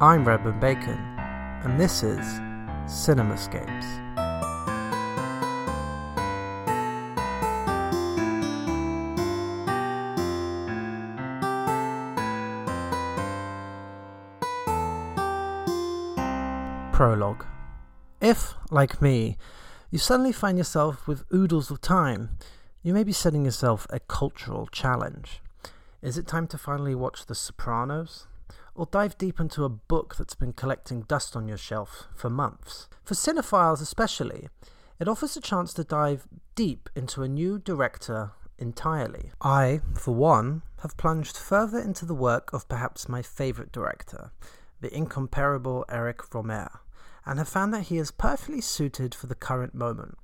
I'm Redmond Bacon, and this is Cinemascapes. Prologue. If, like me, you suddenly find yourself with oodles of time, you may be setting yourself a cultural challenge. Is it time to finally watch The Sopranos? Or dive deep into a book that's been collecting dust on your shelf for months? For cinephiles especially, it offers a chance to dive deep into a new director entirely. I, for one, have plunged further into the work of perhaps my favourite director, the incomparable Eric Rohmer and have found that he is perfectly suited for the current moment.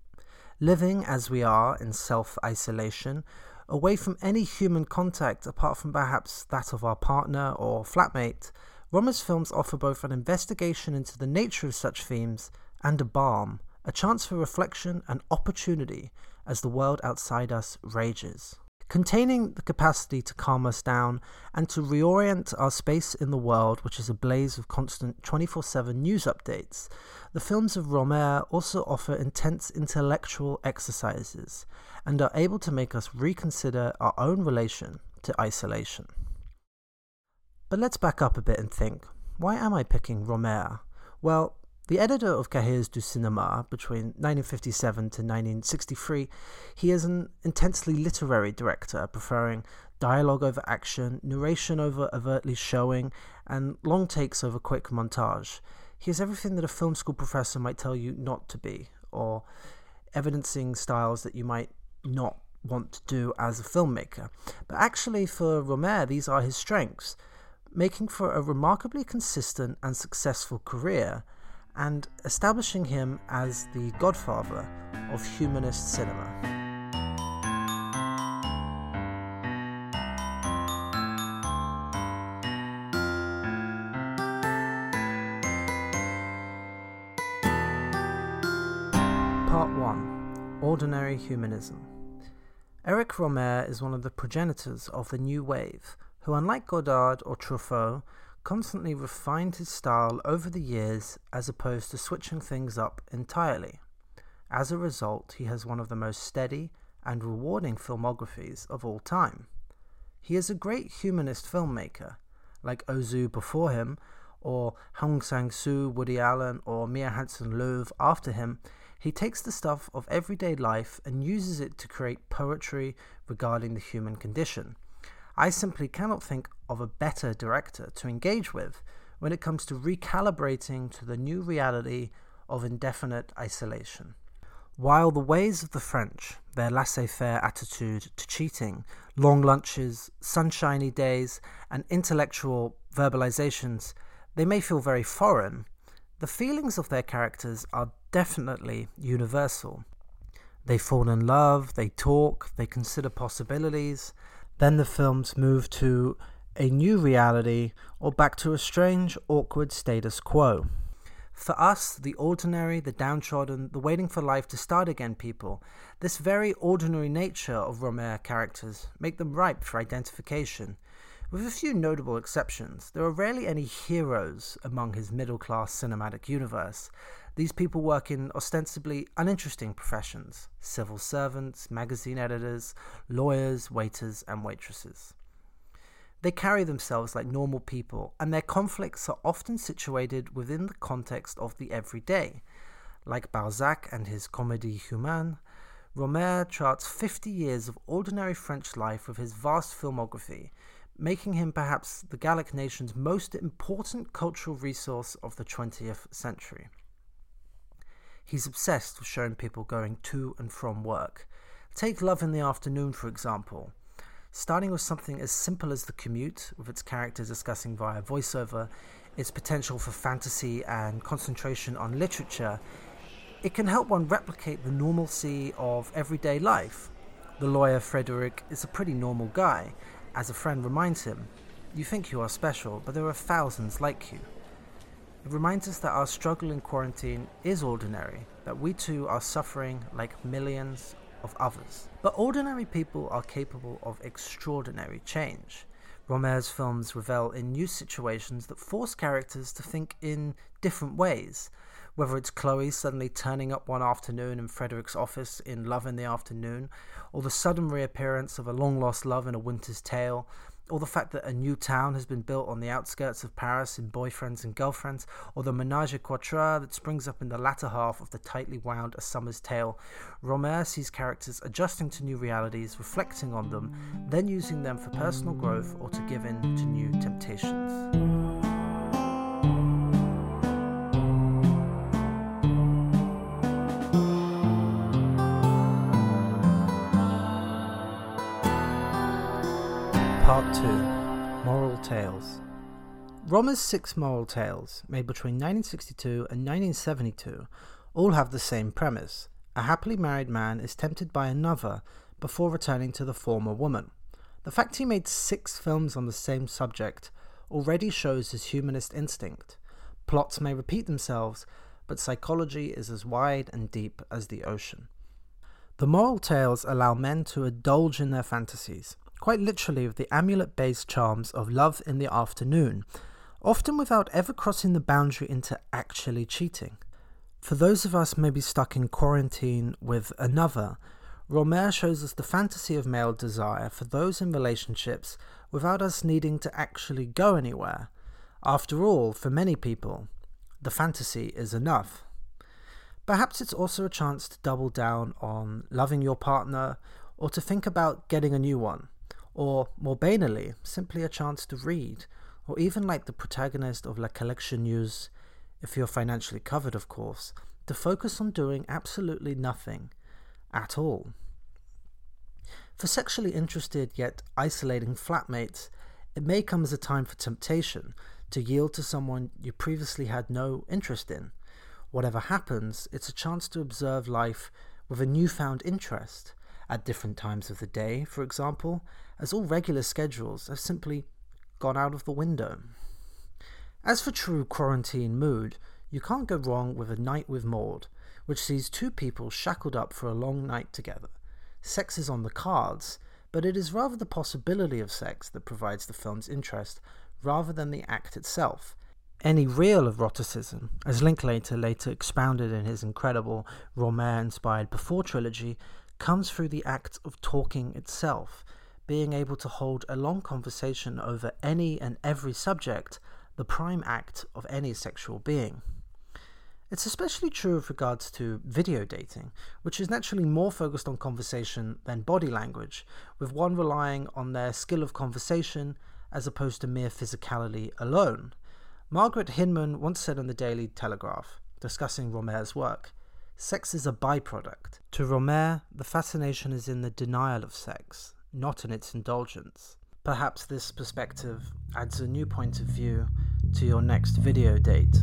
Living as we are in self isolation, away from any human contact apart from perhaps that of our partner or flatmate, Rohmer's films offer both an investigation into the nature of such themes and a balm, a chance for reflection and opportunity as the world outside us rages containing the capacity to calm us down and to reorient our space in the world, which is a blaze of constant 24 7 news updates. The films of Rohmer also offer intense intellectual exercises and are able to make us reconsider our own relation to isolation. But let's back up a bit and think why am I picking Rohmer? Well, the editor of Cahiers du Cinéma between 1957 to 1963, he is an intensely literary director, preferring dialogue over action, narration over overtly showing, and long takes over quick montage. He is everything that a film school professor might tell you not to be, or evidencing styles that you might not want to do as a filmmaker. But actually, for Rohmer, these are his strengths, making for a remarkably consistent and successful career and establishing him as the godfather of humanist cinema. Part 1 Ordinary Humanism Eric Rohmer is one of the progenitors of the New Wave, who, unlike Godard or Truffaut, constantly refined his style over the years as opposed to switching things up entirely. As a result, he has one of the most steady and rewarding filmographies of all time. He is a great humanist filmmaker, like Ozu before him, or Hong Sang-soo, Woody Allen, or Mia Hansen-Løve after him. He takes the stuff of everyday life and uses it to create poetry regarding the human condition. I simply cannot think of a better director to engage with when it comes to recalibrating to the new reality of indefinite isolation. While the ways of the French, their laissez faire attitude to cheating, long lunches, sunshiny days, and intellectual verbalizations, they may feel very foreign, the feelings of their characters are definitely universal. They fall in love, they talk, they consider possibilities, then the films move to a new reality or back to a strange, awkward status quo. For us, the ordinary, the downtrodden, the waiting for life to start again people, this very ordinary nature of Rohmer characters make them ripe for identification. With a few notable exceptions, there are rarely any heroes among his middle class cinematic universe, these people work in ostensibly uninteresting professions civil servants, magazine editors, lawyers, waiters, and waitresses. They carry themselves like normal people, and their conflicts are often situated within the context of the everyday. Like Balzac and his Comédie Humaine, Rohmer charts 50 years of ordinary French life with his vast filmography, making him perhaps the Gallic nation's most important cultural resource of the 20th century. He's obsessed with showing people going to and from work. Take Love in the Afternoon, for example. Starting with something as simple as the commute, with its characters discussing via voiceover its potential for fantasy and concentration on literature, it can help one replicate the normalcy of everyday life. The lawyer Frederick is a pretty normal guy. As a friend reminds him, you think you are special, but there are thousands like you. It reminds us that our struggle in quarantine is ordinary, that we too are suffering like millions of others. But ordinary people are capable of extraordinary change. Rohmer's films revel in new situations that force characters to think in different ways. Whether it's Chloe suddenly turning up one afternoon in Frederick's office in Love in the Afternoon, or the sudden reappearance of a long lost love in A Winter's Tale, or the fact that a new town has been built on the outskirts of Paris in Boyfriends and Girlfriends, or the menage a quatre that springs up in the latter half of the tightly wound A Summer's Tale, Rohmer sees characters adjusting to new realities, reflecting on them, then using them for personal growth or to give in to new temptations. Rohmer's six moral tales, made between 1962 and 1972, all have the same premise. A happily married man is tempted by another before returning to the former woman. The fact he made six films on the same subject already shows his humanist instinct. Plots may repeat themselves, but psychology is as wide and deep as the ocean. The moral tales allow men to indulge in their fantasies quite literally with the amulet based charms of love in the afternoon, often without ever crossing the boundary into actually cheating. For those of us maybe stuck in quarantine with another, Rohmer shows us the fantasy of male desire for those in relationships without us needing to actually go anywhere. After all, for many people, the fantasy is enough. Perhaps it's also a chance to double down on loving your partner or to think about getting a new one or more banally, simply a chance to read, or even like the protagonist of La Collectionneuse, if you're financially covered, of course, to focus on doing absolutely nothing at all. For sexually interested yet isolating flatmates, it may come as a time for temptation to yield to someone you previously had no interest in. Whatever happens, it's a chance to observe life with a newfound interest at different times of the day, for example, as all regular schedules have simply gone out of the window. As for true quarantine mood, you can't go wrong with A Night with Maud, which sees two people shackled up for a long night together. Sex is on the cards, but it is rather the possibility of sex that provides the film's interest rather than the act itself. Any real eroticism, as Linklater later expounded in his incredible Rohmer inspired Before trilogy, comes through the act of talking itself, being able to hold a long conversation over any and every subject, the prime act of any sexual being. It's especially true with regards to video dating, which is naturally more focused on conversation than body language, with one relying on their skill of conversation as opposed to mere physicality alone. Margaret Hinxman once said on the Daily Telegraph, discussing Rohmer's work, Sex is a byproduct. To Rohmer, the fascination is in the denial of sex, not in its indulgence. Perhaps this perspective adds a new point of view to your next video date.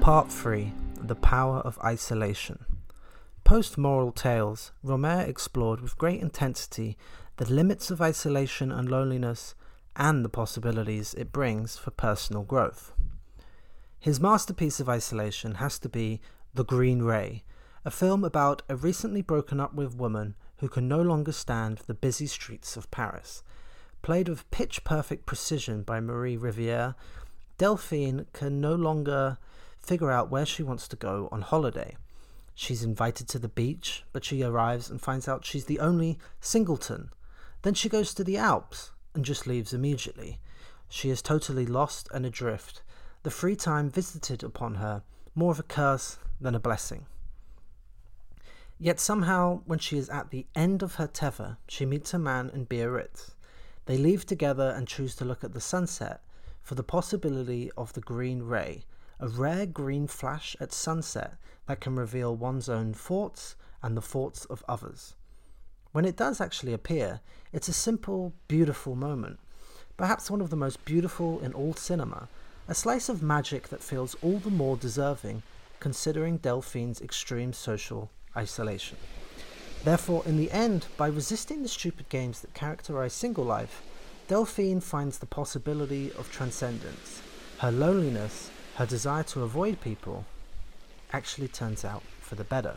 Part 3 The Power of Isolation Post Moral Tales, Rohmer explored with great intensity the limits of isolation and loneliness and the possibilities it brings for personal growth. His masterpiece of isolation has to be The Green Ray, a film about a recently broken up with woman who can no longer stand the busy streets of Paris. Played with pitch perfect precision by Marie Riviere, Delphine can no longer figure out where she wants to go on holiday. She's invited to the beach, but she arrives and finds out she's the only singleton. Then she goes to the Alps and just leaves immediately. She is totally lost and adrift. The free time visited upon her more of a curse than a blessing. Yet somehow, when she is at the end of her tether, she meets a man in Biarritz. They leave together and choose to look at the sunset for the possibility of the green ray, a rare green flash at sunset that can reveal one's own thoughts and the thoughts of others. When it does actually appear, it's a simple, beautiful moment, perhaps one of the most beautiful in all cinema, a slice of magic that feels all the more deserving considering Delphine's extreme social isolation. Therefore, in the end, by resisting the stupid games that characterize single life, Delphine finds the possibility of transcendence. Her loneliness, her desire to avoid people, actually turns out for the better.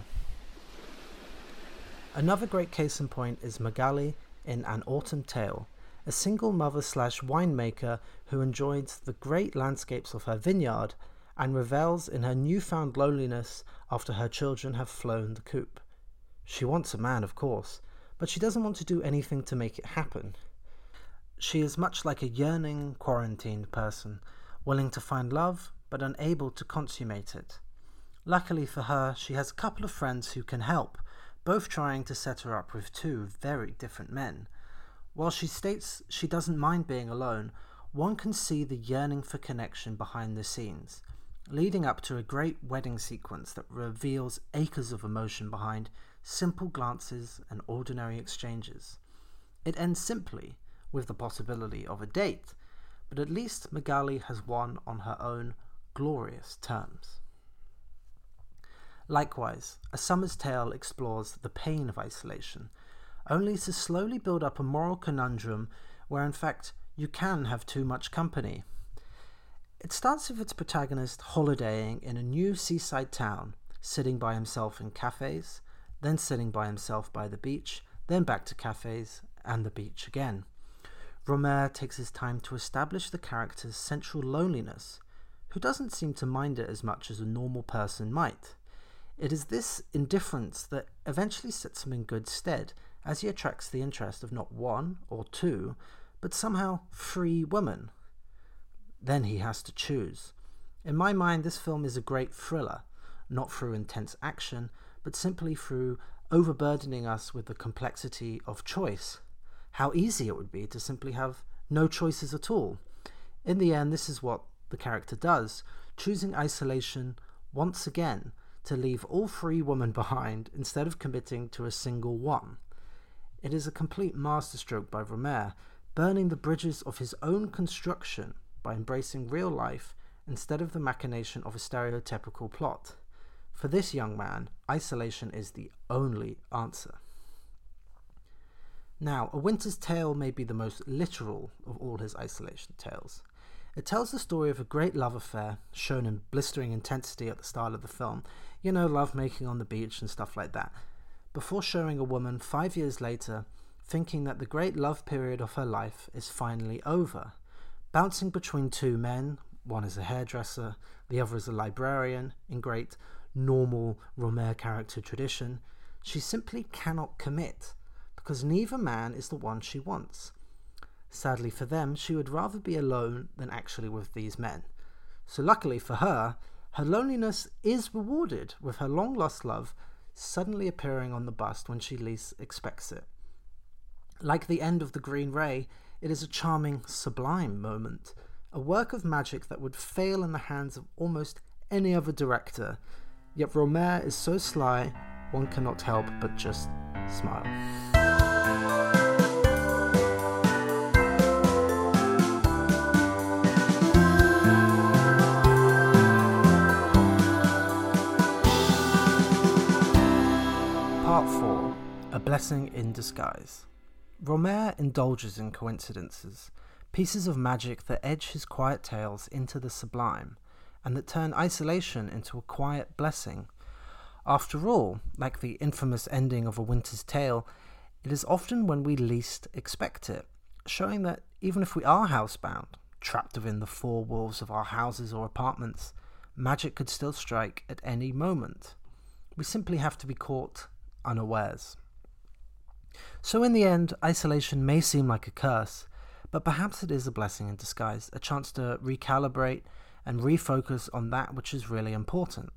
Another great case in point is Magali in An Autumn Tale, a single mother slash winemaker who enjoys the great landscapes of her vineyard and revels in her newfound loneliness after her children have flown the coop. She wants a man, of course, but she doesn't want to do anything to make it happen. She is much like a yearning, quarantined person, willing to find love but unable to consummate it. Luckily for her, she has a couple of friends who can help, both trying to set her up with two very different men. While she states she doesn't mind being alone, one can see the yearning for connection behind the scenes, leading up to a great wedding sequence that reveals acres of emotion behind simple glances and ordinary exchanges. It ends simply, with the possibility of a date, but at least Magali has won on her own glorious terms. Likewise, A Summer's Tale explores the pain of isolation only to slowly build up a moral conundrum where, in fact, you can have too much company. It starts with its protagonist holidaying in a new seaside town, sitting by himself in cafes, then sitting by himself by the beach, then back to cafes and the beach again. Rohmer takes his time to establish the character's central loneliness, who doesn't seem to mind it as much as a normal person might. It is this indifference that eventually sets him in good stead as he attracts the interest of not one or two, but somehow three women. Then he has to choose. In my mind, this film is a great thriller, not through intense action, but simply through overburdening us with the complexity of choice. How easy it would be to simply have no choices at all. In the end, this is what the character does, choosing isolation once again to leave all three women behind instead of committing to a single one. It is a complete masterstroke by Rohmer, burning the bridges of his own construction by embracing real life instead of the machination of a stereotypical plot. For this young man, isolation is the only answer. Now, A Winter's Tale may be the most literal of all his isolation tales. It tells the story of a great love affair, shown in blistering intensity at the start of the film, you know, love making on the beach and stuff like that, before showing a woman five years later thinking that the great love period of her life is finally over, bouncing between two men, one is a hairdresser, the other is a librarian, in great normal Rohmer character tradition, she simply cannot commit, because neither man is the one she wants. Sadly for them, she would rather be alone than actually with these men. So luckily for her, her loneliness is rewarded with her long lost love suddenly appearing on the bust when she least expects it. Like the end of The Green Ray, it is a charming, sublime moment, a work of magic that would fail in the hands of almost any other director. Yet Rohmer is so sly, one cannot help but just smile. Blessing in Disguise. Rohmer indulges in coincidences, pieces of magic that edge his quiet tales into the sublime, and that turn isolation into a quiet blessing. After all, like the infamous ending of A Winter's Tale, it is often when we least expect it, showing that even if we are housebound, trapped within the four walls of our houses or apartments, magic could still strike at any moment. We simply have to be caught unawares. So, in the end, isolation may seem like a curse, but perhaps it is a blessing in disguise, a chance to recalibrate and refocus on that which is really important.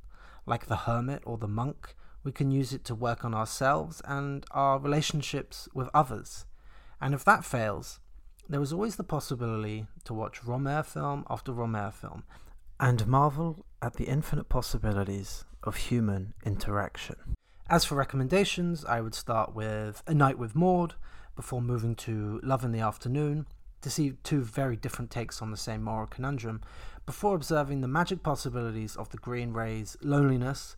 Like the hermit or the monk, we can use it to work on ourselves and our relationships with others. And if that fails, there is always the possibility to watch Rohmer film after Rohmer film and marvel at the infinite possibilities of human interaction. As for recommendations, I would start with A Night with Maud before moving to Love in the Afternoon to see two very different takes on the same moral conundrum before observing the magic possibilities of the Green Ray's loneliness,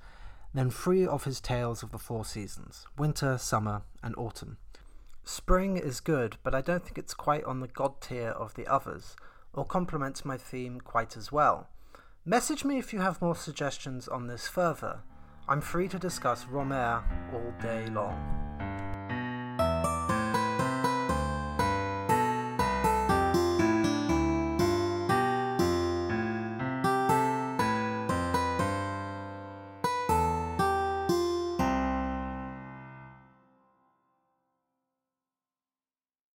then three of his tales of the four seasons winter, summer, and autumn. Spring is good, but I don't think it's quite on the god tier of the others, or complements my theme quite as well. Message me if you have more suggestions on this further. I'm free to discuss Rohmer all day long.